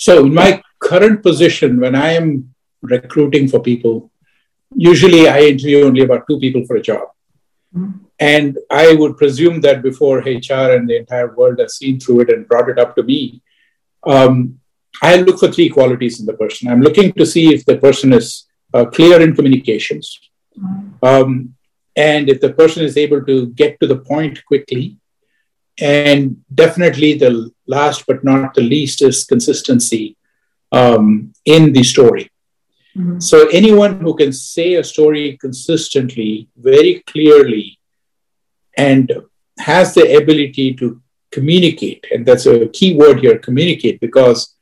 So, in my current position, when I am recruiting for people, usually I interview only about two people for a job. Mm-hmm. And I would presume that before HR and the entire world has seen through it and brought it up to me, um, I look for three qualities in the person. I'm looking to see if the person is uh, clear in communications, mm-hmm. um, and if the person is able to get to the point quickly. And definitely, the last but not the least is consistency um, in the story. Mm-hmm. So, anyone who can say a story consistently, very clearly, and has the ability to communicate, and that's a key word here communicate, because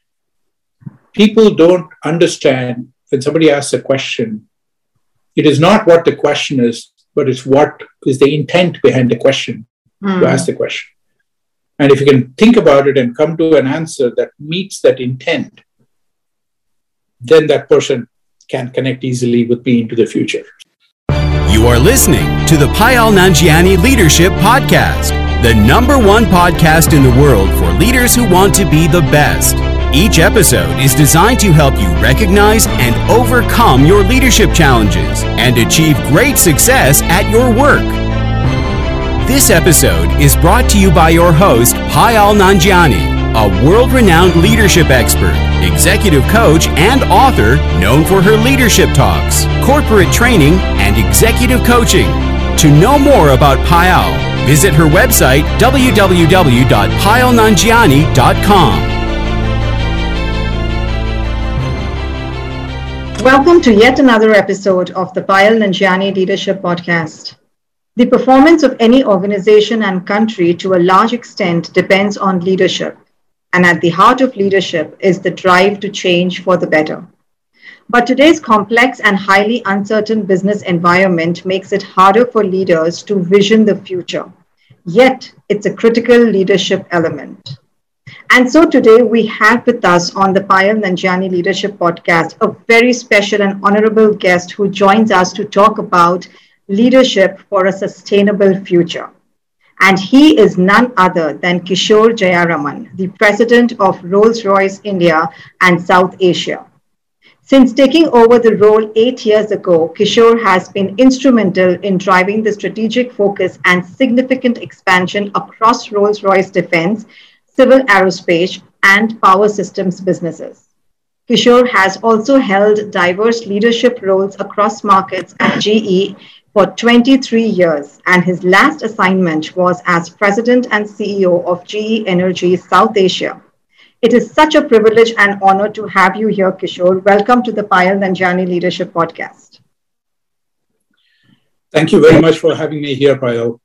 people don't understand when somebody asks a question, it is not what the question is, but it's what is the intent behind the question mm. to ask the question. And if you can think about it and come to an answer that meets that intent, then that person can connect easily with me into the future. You are listening to the Payal Nanjiani Leadership Podcast, the number one podcast in the world for leaders who want to be the best. Each episode is designed to help you recognize and overcome your leadership challenges and achieve great success at your work. This episode is brought to you by your host, Payal Nanjiani, a world renowned leadership expert, executive coach, and author known for her leadership talks, corporate training, and executive coaching. To know more about Payal, visit her website www.payalnanjiani.com. Welcome to yet another episode of the Payal Nanjiani Leadership Podcast. The performance of any organization and country to a large extent depends on leadership. And at the heart of leadership is the drive to change for the better. But today's complex and highly uncertain business environment makes it harder for leaders to vision the future. Yet, it's a critical leadership element. And so today we have with us on the Payal Nanjiani Leadership Podcast a very special and honorable guest who joins us to talk about leadership for a sustainable future. And he is none other than Kishore Jayaraman, the president of Rolls Royce India and South Asia. Since taking over the role eight years ago, Kishore has been instrumental in driving the strategic focus and significant expansion across Rolls Royce Defense civil aerospace, and power systems businesses. Kishore has also held diverse leadership roles across markets at GE for 23 years, and his last assignment was as President and CEO of GE Energy South Asia. It is such a privilege and honor to have you here, Kishore. Welcome to the Payal Nanjiani Leadership Podcast. Thank you very much for having me here, Payal.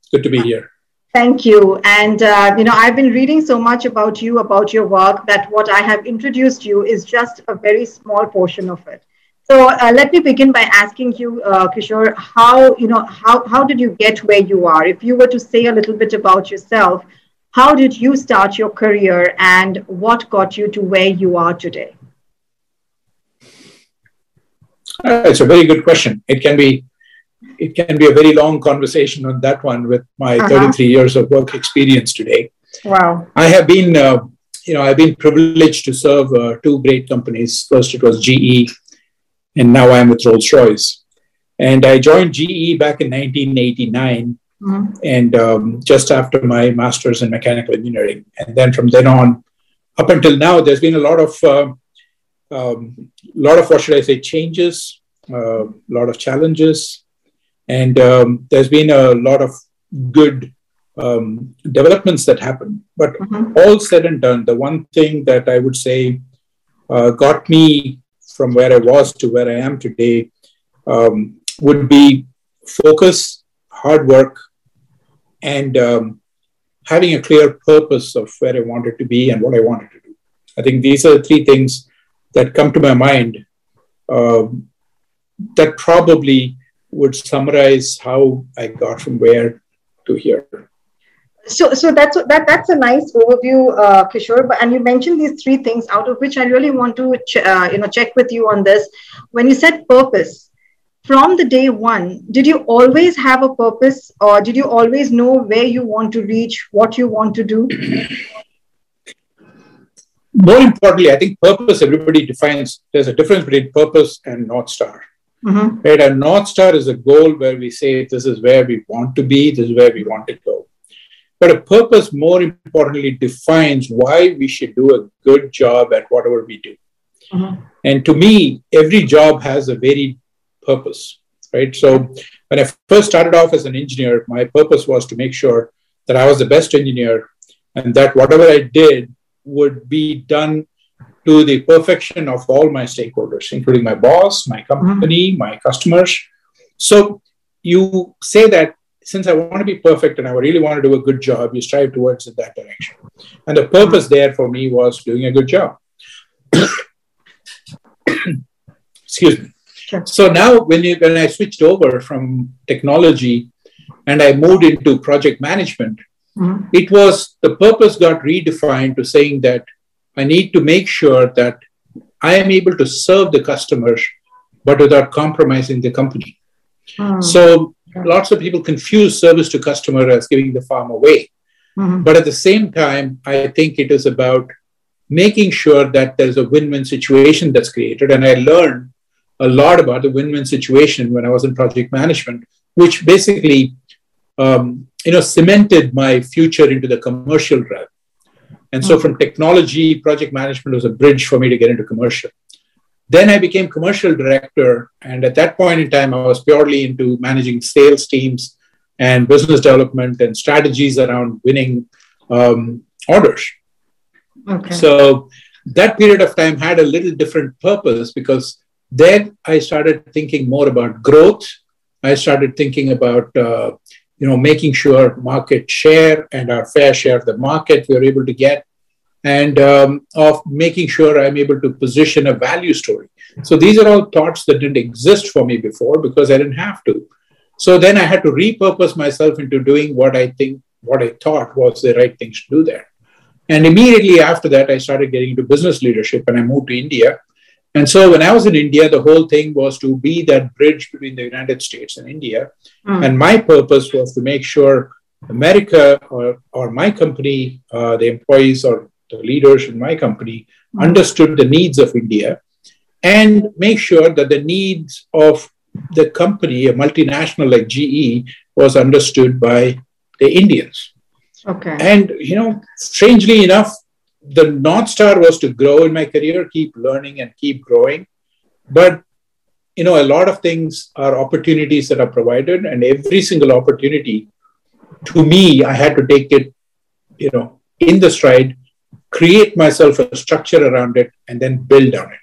It's good to be here. Thank you. And, uh, you know, I've been reading so much about you, about your work, that what I have introduced you is just a very small portion of it. So uh, let me begin by asking you, uh, Kishore, how, you know, how, how did you get where you are? If you were to say a little bit about yourself, how did you start your career and what got you to where you are today? Uh, it's a very good question. It can be it can be a very long conversation on that one with my uh-huh. 33 years of work experience today. Wow. I have been, uh, you know, I've been privileged to serve uh, two great companies. First, it was GE, and now I'm with Rolls Royce. And I joined GE back in 1989, mm-hmm. and um, just after my master's in mechanical engineering. And then from then on, up until now, there's been a lot of, uh, um, lot of what should I say, changes, a uh, lot of challenges, and um, there's been a lot of good um, developments that happened. But mm-hmm. all said and done, the one thing that I would say uh, got me from where I was to where I am today um, would be focus, hard work, and um, having a clear purpose of where I wanted to be and what I wanted to do. I think these are the three things that come to my mind uh, that probably would summarize how I got from where to here. So, so that's that. That's a nice overview, uh, Kishore. But and you mentioned these three things, out of which I really want to, ch- uh, you know, check with you on this. When you said purpose, from the day one, did you always have a purpose, or did you always know where you want to reach, what you want to do? more importantly, I think purpose, everybody defines, there's a difference between purpose and North Star. Mm-hmm. Right? A North Star is a goal where we say, this is where we want to be, this is where we want to go. But a purpose, more importantly, defines why we should do a good job at whatever we do. Mm-hmm. And to me, every job has a very purpose, right? So when I first started off as an engineer, my purpose was to make sure that I was the best engineer and that whatever I did would be done to the perfection of all my stakeholders, including my boss, my company, mm-hmm. my customers. So you say that since I want to be perfect and I really want to do a good job, you strive towards that direction. And the purpose there for me was doing a good job. Excuse me. Sure. So now when you when I switched over from technology and I moved into project management, Mm-hmm. It was the purpose got redefined to saying that I need to make sure that I am able to serve the customers, but without compromising the company. Mm-hmm. So lots of people confuse service to customer as giving the farm away. Mm-hmm. But at the same time, I think it is about making sure that there's a win-win situation that's created. And I learned a lot about the win-win situation when I was in project management, which basically um, you know, cemented my future into the commercial realm. And so from technology, project management was a bridge for me to get into commercial. Then I became commercial director. And at that point in time, I was purely into managing sales teams and business development and strategies around winning um, orders. Okay. So that period of time had a little different purpose because then I started thinking more about growth. I started thinking about uh, you know, making sure market share and our fair share of the market we're able to get, and um, of making sure I'm able to position a value story. So these are all thoughts that didn't exist for me before because I didn't have to. So then I had to repurpose myself into doing what I think, what I thought was the right things to do there. And immediately after that, I started getting into business leadership and I moved to India. And so when I was in India, the whole thing was to be that bridge between the United States and India. Mm. And my purpose was to make sure America or, or my company, uh, the employees or the leaders in my company, understood the needs of India and make sure that the needs of the company, a multinational like GE, was understood by the Indians. Okay. And, you know, strangely enough, the North Star was to grow in my career, keep learning and keep growing. But you know, a lot of things are opportunities that are provided, and every single opportunity, to me, I had to take it, you know, in the stride, create myself a structure around it, and then build on it.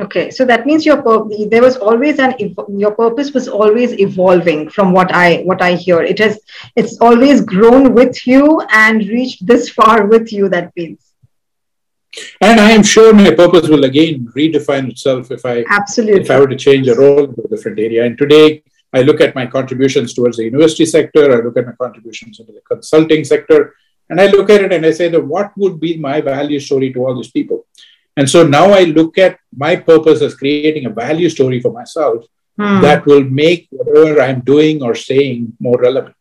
Okay, so that means your there was always an your purpose was always evolving from what I what I hear. It has it's always grown with you and reached this far with you. That means. And I am sure my purpose will again redefine itself if I absolutely if I were to change a role to a different area. And today I look at my contributions towards the university sector. I look at my contributions into the consulting sector, and I look at it and I say that what would be my value story to all these people and so now I look at my purpose as creating a value story for myself hmm. that will make whatever I'm doing or saying more relevant.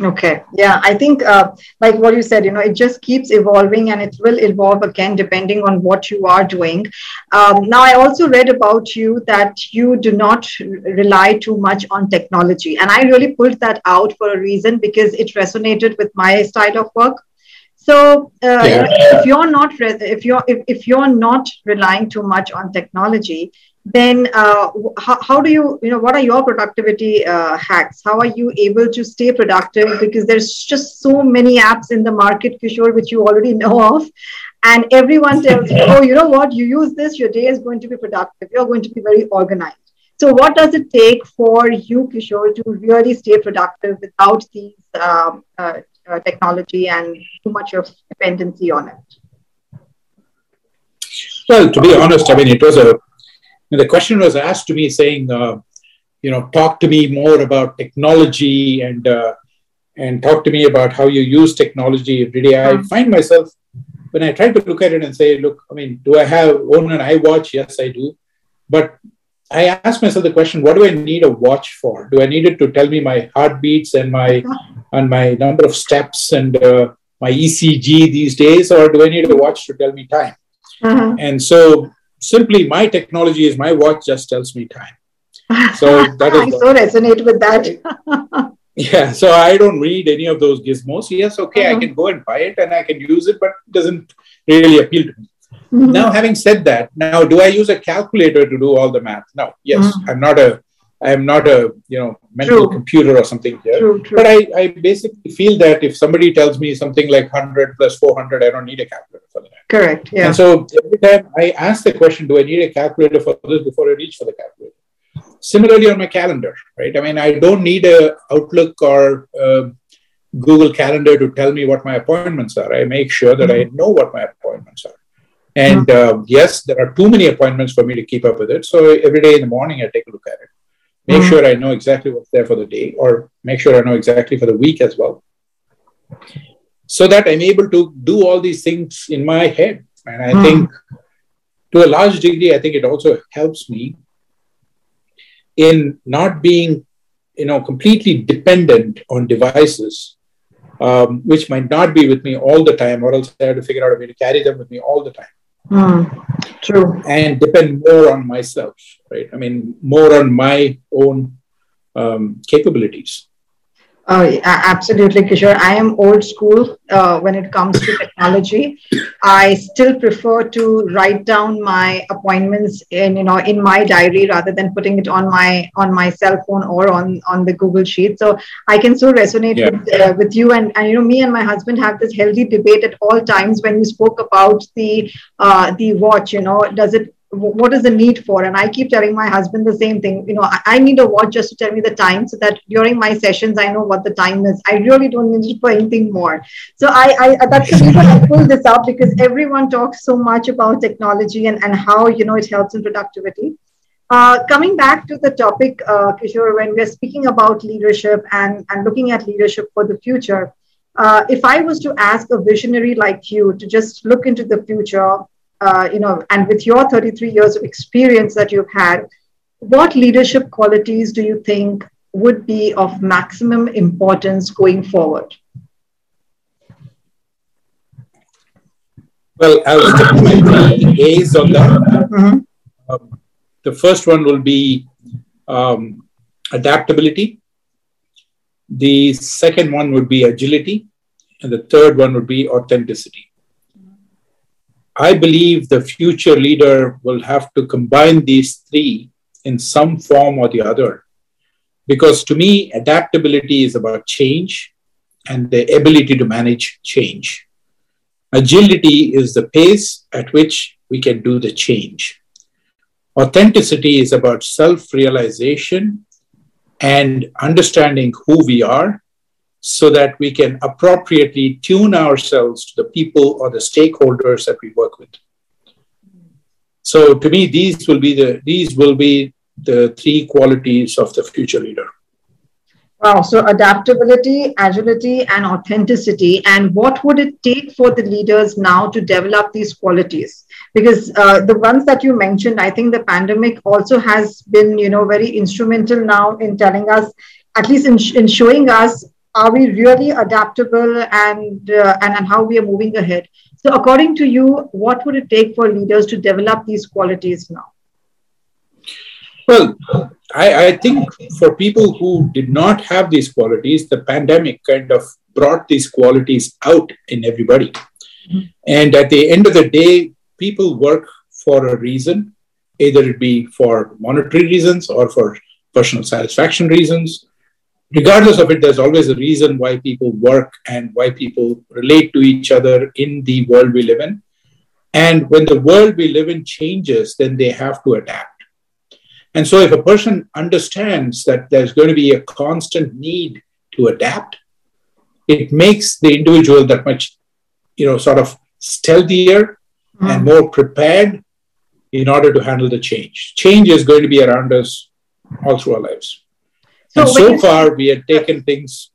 Okay. Yeah. I think, uh, like what you said, you know, it just keeps evolving and it will evolve again depending on what you are doing. Um, now, I also read about you that you do not rely too much on technology. And I really pulled that out for a reason because it resonated with my style of work. So uh, yeah. if you're not if you're if, if you're not relying too much on technology, then uh, how, how do you you know what are your productivity uh, hacks? How are you able to stay productive? Because there's just so many apps in the market, Kishore, which you already know of, and everyone tells you, oh, you know what? You use this, your day is going to be productive. You're going to be very organized. So, what does it take for you, Kishore, to really stay productive without these um, uh, uh, technology and too much of dependency on it? Well, to be honest, I mean, it was a the question was asked to me saying, uh, you know, talk to me more about technology and uh, and talk to me about how you use technology every day. I find myself when I try to look at it and say, look, I mean, do I have own an iWatch? Yes, I do. But I ask myself the question, what do I need a watch for? Do I need it to tell me my heartbeats and my and my number of steps and uh, my ECG these days, or do I need a watch to tell me time? Uh-huh. And so simply my technology is my watch just tells me time. So that is I so resonate with that. yeah, so I don't read any of those gizmos. Yes, okay, uh-huh. I can go and buy it and I can use it, but it doesn't really appeal to me. Mm-hmm. Now, having said that, now do I use a calculator to do all the math? No. Yes, mm-hmm. I'm not a I'm not a you know mental true. computer or something here. True, true. But I, I basically feel that if somebody tells me something like 100 plus 400, I don't need a calculator for that. Correct. Yeah. And so every time I ask the question, do I need a calculator for this before I reach for the calculator? Similarly on my calendar, right? I mean, I don't need a Outlook or a Google Calendar to tell me what my appointments are. I make sure that mm-hmm. I know what my appointments are. And uh, yes, there are too many appointments for me to keep up with it. So every day in the morning, I take a look at it, make mm-hmm. sure I know exactly what's there for the day, or make sure I know exactly for the week as well, so that I'm able to do all these things in my head. And I mm-hmm. think to a large degree, I think it also helps me in not being, you know, completely dependent on devices um, which might not be with me all the time, or else I have to figure out a way to carry them with me all the time. Mm, true. And depend more on myself, right? I mean, more on my own um, capabilities. Uh, absolutely, Kishore. I am old school uh, when it comes to technology. I still prefer to write down my appointments in you know in my diary rather than putting it on my on my cell phone or on on the Google Sheet. So I can so resonate yeah. with, uh, with you and, and you know me and my husband have this healthy debate at all times when you spoke about the uh, the watch. You know, does it what is the need for? And i keep telling my husband the same thing you know I, I, need a watch just to tell me the time so that during my sessions i know what the time is. I really don't need it for anything more. So i, I that's the reason i pulled this up because everyone talks so much about technology and, and how you know it helps in productivity. Uh, coming back to the topic uh, kishore when we're speaking about leadership and, and looking at leadership for the future uh, if i was to ask a visionary like you to just look into the future uh, you know, and with your 33 years of experience that you've had, what leadership qualities do you think would be of maximum importance going forward? Well, I'll stick my three A's on that. Mm-hmm. Um, the first one will be um, adaptability. The second one would be agility. And the third one would be authenticity. I believe the future leader will have to combine these three in some form or the other. Because to me, adaptability is about change and the ability to manage change. Agility is the pace at which we can do the change. Authenticity is about self realization and understanding who we are so that we can appropriately tune ourselves to the people or the stakeholders that we work with. So to me, these will be the these will be the three qualities of the future leader. Wow. So adaptability, agility, and authenticity. And what would it take for the leaders now to develop these qualities? Because uh, the ones that you mentioned, I think the pandemic also has been, you know, very instrumental now in telling us, at least in, in showing us are we really adaptable and, uh, and and how we are moving ahead? So according to you what would it take for leaders to develop these qualities now? Well I, I think for people who did not have these qualities the pandemic kind of brought these qualities out in everybody. Mm-hmm. and at the end of the day people work for a reason either it be for monetary reasons or for personal satisfaction reasons regardless of it, there's always a reason why people work and why people relate to each other in the world we live in. And when the world we live in changes, then they have to adapt. And so, if a person understands that there's going to be a constant need to adapt, it makes the individual that much, you know, sort of stealthier mm. and more prepared in order to handle the change. Change is going to be around us all through our lives. So, so far, we had taken things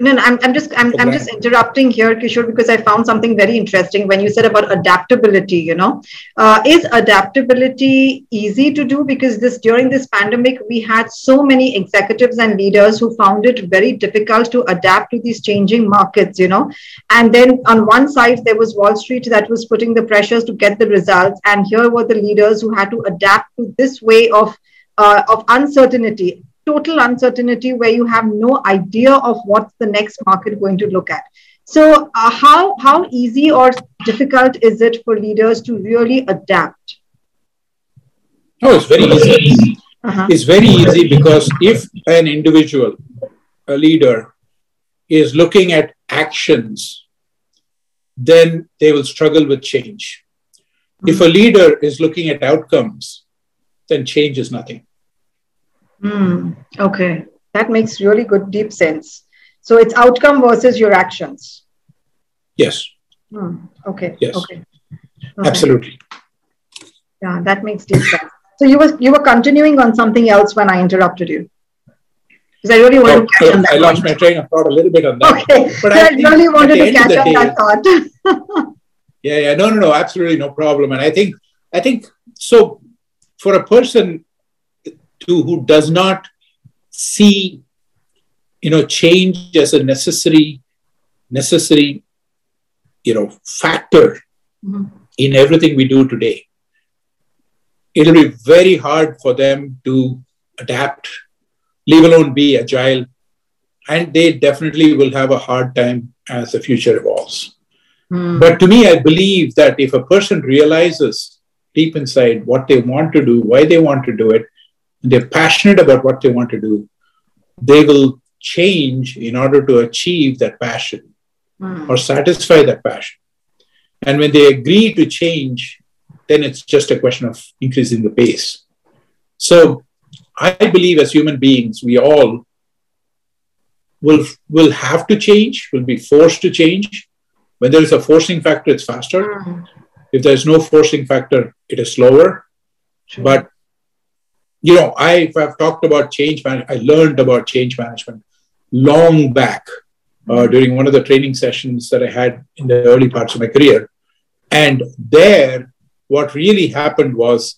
no, no I'm, I'm just I'm, I'm just interrupting here, Kishore, because I found something very interesting when you said about adaptability. You know, uh, is adaptability easy to do? Because this during this pandemic, we had so many executives and leaders who found it very difficult to adapt to these changing markets. You know, and then on one side there was Wall Street that was putting the pressures to get the results, and here were the leaders who had to adapt to this way of uh, of uncertainty total uncertainty where you have no idea of what's the next market going to look at. So, uh, how, how easy or difficult is it for leaders to really adapt? No, it's very easy. Uh-huh. It's very easy because if an individual, a leader, is looking at actions, then they will struggle with change. Mm-hmm. If a leader is looking at outcomes, then change is nothing. Mm, okay, that makes really good, deep sense. So it's outcome versus your actions. Yes. Mm, okay. Yes. Okay. okay. Absolutely. Yeah, that makes deep sense. So you were you were continuing on something else when I interrupted you. Because I really wanted oh, to catch on that. I lost my train of thought a little bit on that. Okay. But I, I really wanted to catch on that thought. yeah, yeah. No, no, no. Absolutely no problem. And I think I think so for a person to who does not see you know change as a necessary necessary you know factor mm-hmm. in everything we do today it'll be very hard for them to adapt leave alone be agile and they definitely will have a hard time as the future evolves mm. but to me i believe that if a person realizes deep inside what they want to do why they want to do it they're passionate about what they want to do, they will change in order to achieve that passion mm. or satisfy that passion. And when they agree to change, then it's just a question of increasing the pace. So I believe as human beings, we all will, will have to change, will be forced to change. When there is a forcing factor, it's faster. Mm. If there's no forcing factor, it is slower. Sure. But you know, I, have talked about change management, I learned about change management long back uh, during one of the training sessions that I had in the early parts of my career. And there, what really happened was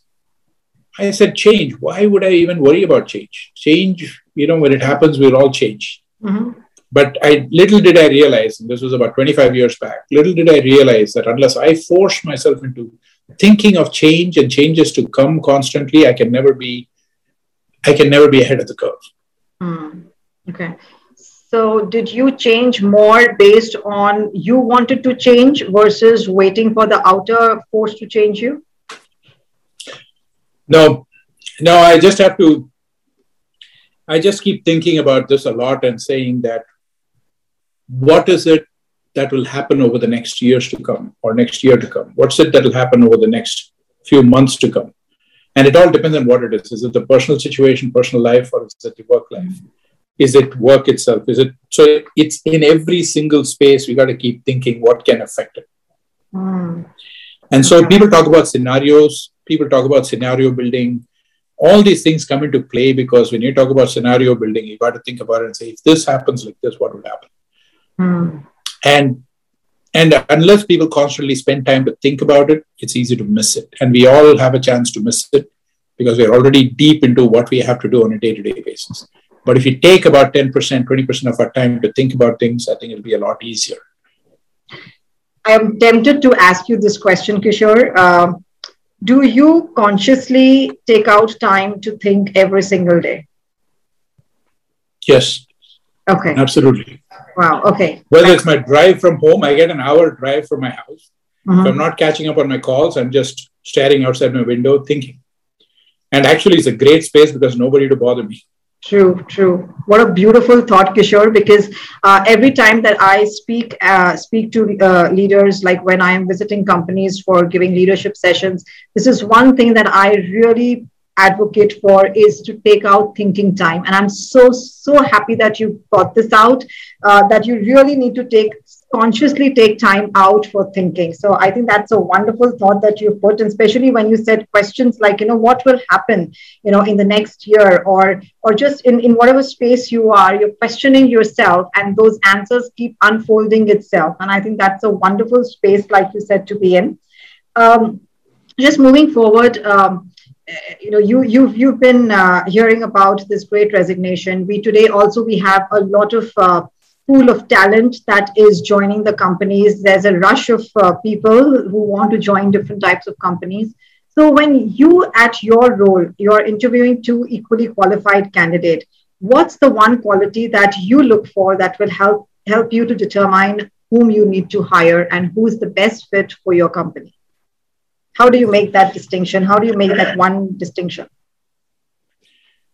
I said, change. Why would I even worry about change? Change, you know, when it happens, we'll all change. Mm-hmm. But I little did I realize, and this was about 25 years back, little did I realize that unless I force myself into thinking of change and changes to come constantly, I can never be I can never be ahead of the curve. Mm. Okay. So, did you change more based on you wanted to change versus waiting for the outer force to change you? No, no, I just have to. I just keep thinking about this a lot and saying that what is it that will happen over the next years to come or next year to come? What's it that will happen over the next few months to come? And it all depends on what it is. Is it the personal situation, personal life, or is it the work life? Is it work itself? Is it so? It's in every single space. We got to keep thinking what can affect it. Mm. And so people talk about scenarios. People talk about scenario building. All these things come into play because when you talk about scenario building, you got to think about it and say, if this happens like this, what would happen? Mm. And and unless people constantly spend time to think about it, it's easy to miss it. And we all have a chance to miss it because we're already deep into what we have to do on a day to day basis. But if you take about 10%, 20% of our time to think about things, I think it'll be a lot easier. I am tempted to ask you this question, Kishore. Uh, do you consciously take out time to think every single day? Yes. Okay. Absolutely. Wow. Okay. Whether it's my drive from home, I get an hour drive from my house. Mm-hmm. If I'm not catching up on my calls, I'm just staring outside my window thinking. And actually, it's a great space because nobody to bother me. True, true. What a beautiful thought, Kishore. Because uh, every time that I speak, uh, speak to uh, leaders, like when I am visiting companies for giving leadership sessions, this is one thing that I really advocate for is to take out thinking time and i'm so so happy that you brought this out uh, that you really need to take consciously take time out for thinking. So I think that's a wonderful thought that you put, and especially when you said questions like, you know, what will happen, you know, in the next year, or or just in, in whatever space you are, you're questioning yourself, and those answers keep unfolding itself. And I think that's a wonderful space, like you said, to be in. Um, just moving forward. Um, you know you you've you've been uh, hearing about this great resignation we today also we have a lot of uh, pool of talent that is joining the companies. There's a rush of uh, people who want to join different types of companies. So when you at your role, you're interviewing two equally qualified candidate. what's the one quality that you look for that will help help you to determine whom you need to hire and who's the best fit for your company? How do you make that distinction? How do you make that one distinction?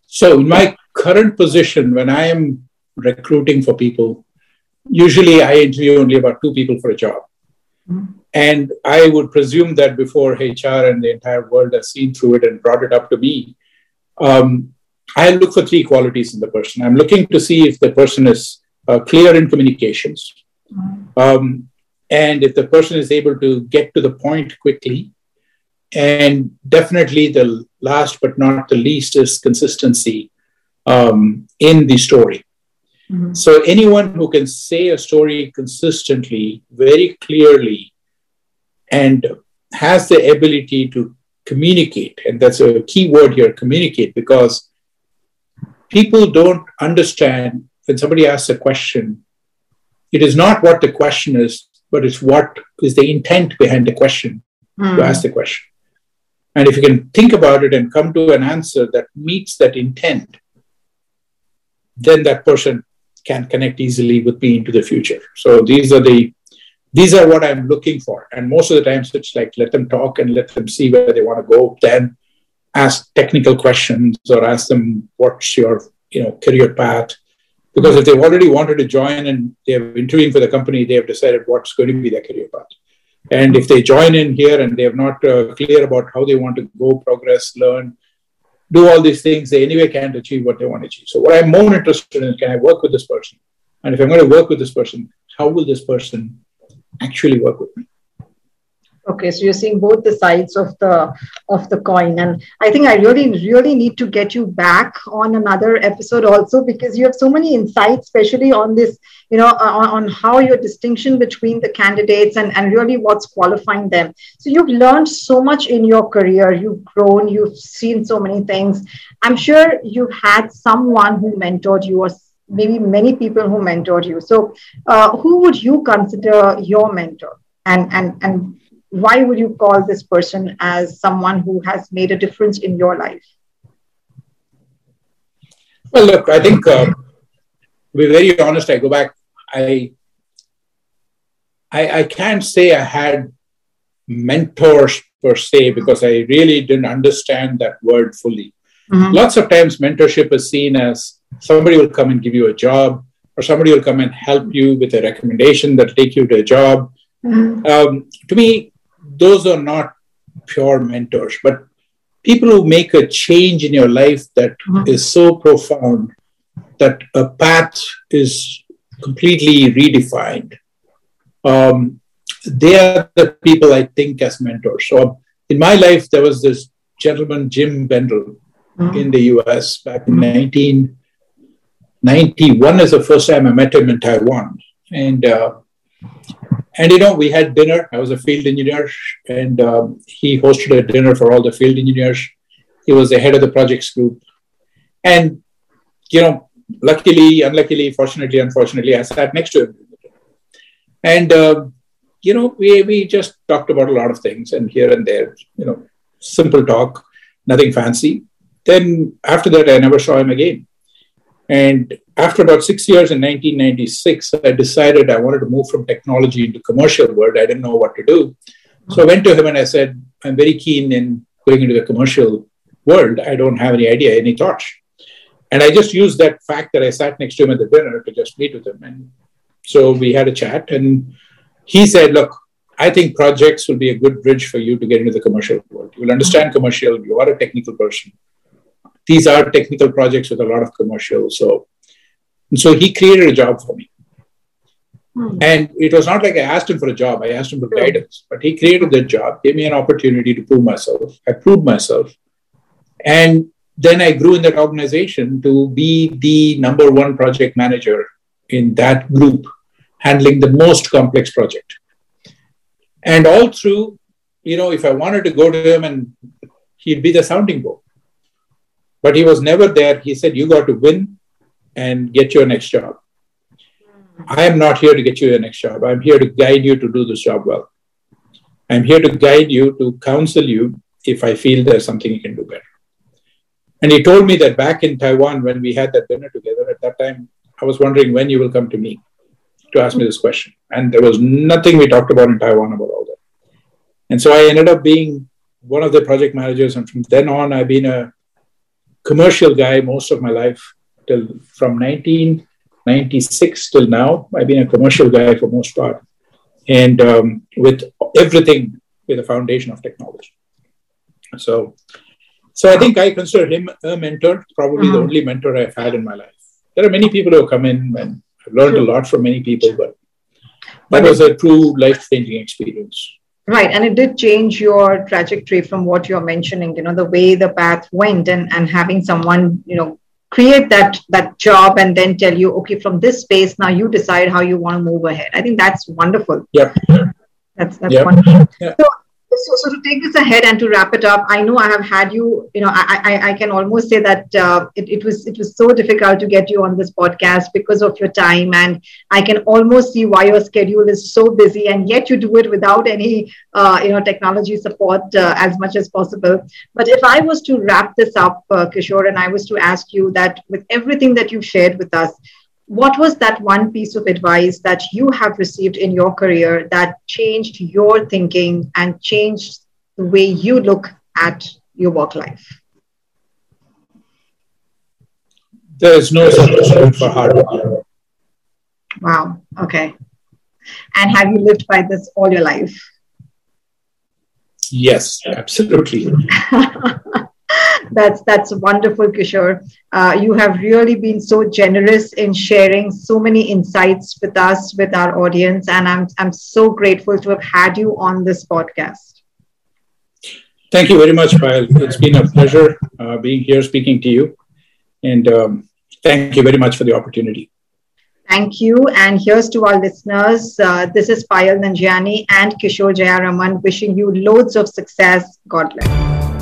So in my current position, when I am recruiting for people, usually I interview only about two people for a job. Mm-hmm. And I would presume that before HR and the entire world has seen through it and brought it up to me, um, I look for three qualities in the person. I'm looking to see if the person is uh, clear in communications, mm-hmm. um, and if the person is able to get to the point quickly. And definitely, the last but not the least is consistency um, in the story. Mm-hmm. So anyone who can say a story consistently, very clearly, and has the ability to communicate, and that's a key word here communicate, because people don't understand when somebody asks a question, it is not what the question is, but it's what is the intent behind the question mm. to ask the question. And if you can think about it and come to an answer that meets that intent, then that person can connect easily with me into the future. So these are the these are what I'm looking for. And most of the times it's like let them talk and let them see where they want to go. Then ask technical questions or ask them what's your you know career path. Because if they've already wanted to join and they're interviewing for the company, they have decided what's going to be their career path. And if they join in here and they're not uh, clear about how they want to go, progress, learn, do all these things, they anyway can't achieve what they want to achieve. So, what I'm more interested in is can I work with this person? And if I'm going to work with this person, how will this person actually work with me? Okay so you're seeing both the sides of the of the coin. And i think i really really need to get you back on another episode also because you have so many insights especially on this you know on, on how your distinction between the candidates and and really what's qualifying them. So you've learned so much in your career. You've grown. You've seen so many things. I'm sure you've had someone who mentored you or maybe many people who mentored you. So uh, who would you consider your mentor? And and and why would you call this person as someone who has made a difference in your life? Well, look, I think uh, to be very honest, I go back. I, I I can't say I had mentors per se because I really didn't understand that word fully. Mm-hmm. Lots of times, mentorship is seen as somebody will come and give you a job, or somebody will come and help you with a recommendation that take you to a job. Mm-hmm. Um, to me, those are not pure mentors, but people who make a change in your life that mm-hmm. is so profound that a path is completely redefined. Um, they are the people I think as mentors. So in my life, there was this gentleman, Jim Bendel, mm-hmm. in the US back in 1991 is the first time I met him in Taiwan. And uh, and you know, we had dinner. I was a field engineer, and um, he hosted a dinner for all the field engineers. He was the head of the projects group, and you know, luckily, unluckily, fortunately, unfortunately, I sat next to him, and uh, you know, we we just talked about a lot of things, and here and there, you know, simple talk, nothing fancy. Then after that, I never saw him again. And after about six years in 1996, I decided I wanted to move from technology into commercial world. I didn't know what to do. So I went to him and I said, I'm very keen in going into the commercial world. I don't have any idea, any thoughts. And I just used that fact that I sat next to him at the dinner to just meet with him. And so we had a chat and he said, look, I think projects will be a good bridge for you to get into the commercial world. You will understand commercial. You are a technical person these are technical projects with a lot of commercial. So, so he created a job for me. Hmm. And it was not like I asked him for a job, I asked him for guidance, but he created the job, gave me an opportunity to prove myself. I proved myself. And then I grew in that organization to be the number one project manager in that group, handling the most complex project. And all through, you know, if I wanted to go to him and he'd be the sounding board. But he was never there. He said, You got to win and get your next job. I am not here to get you your next job. I'm here to guide you to do this job well. I'm here to guide you, to counsel you if I feel there's something you can do better. And he told me that back in Taiwan, when we had that dinner together, at that time, I was wondering when you will come to me to ask me this question. And there was nothing we talked about in Taiwan about all that. And so I ended up being one of the project managers. And from then on, I've been a commercial guy most of my life till from 1996 till now. I've been a commercial guy for most part. And um, with everything with a foundation of technology. So so I think I consider him a mentor, probably the mm-hmm. only mentor I've had in my life. There are many people who have come in and I've learned a lot from many people, but that was a true life changing experience. Right. And it did change your trajectory from what you're mentioning, you know, the way the path went and, and having someone, you know, create that that job and then tell you, okay, from this space, now you decide how you want to move ahead. I think that's wonderful. Yeah. That's that's yep. wonderful. Yeah. So so, so to take this ahead and to wrap it up, I know I have had you. You know, I I, I can almost say that uh, it, it was it was so difficult to get you on this podcast because of your time, and I can almost see why your schedule is so busy, and yet you do it without any uh, you know technology support uh, as much as possible. But if I was to wrap this up, uh, Kishore, and I was to ask you that with everything that you've shared with us, what was that one piece of advice that you have received in your career that changed your thinking and changed the way you look at your work life? There is no substitute for hard work. Wow. Okay. And have you lived by this all your life? Yes, absolutely. that's that's wonderful, Kishore. Uh, you have really been so generous in sharing so many insights with us, with our audience, and I'm I'm so grateful to have had you on this podcast. Thank you very much, Payal. It's been a pleasure uh, being here, speaking to you, and um, thank you very much for the opportunity. Thank you. And here's to our listeners. Uh, this is Payal Nanjiani and Kishore Jayaraman wishing you loads of success. God bless.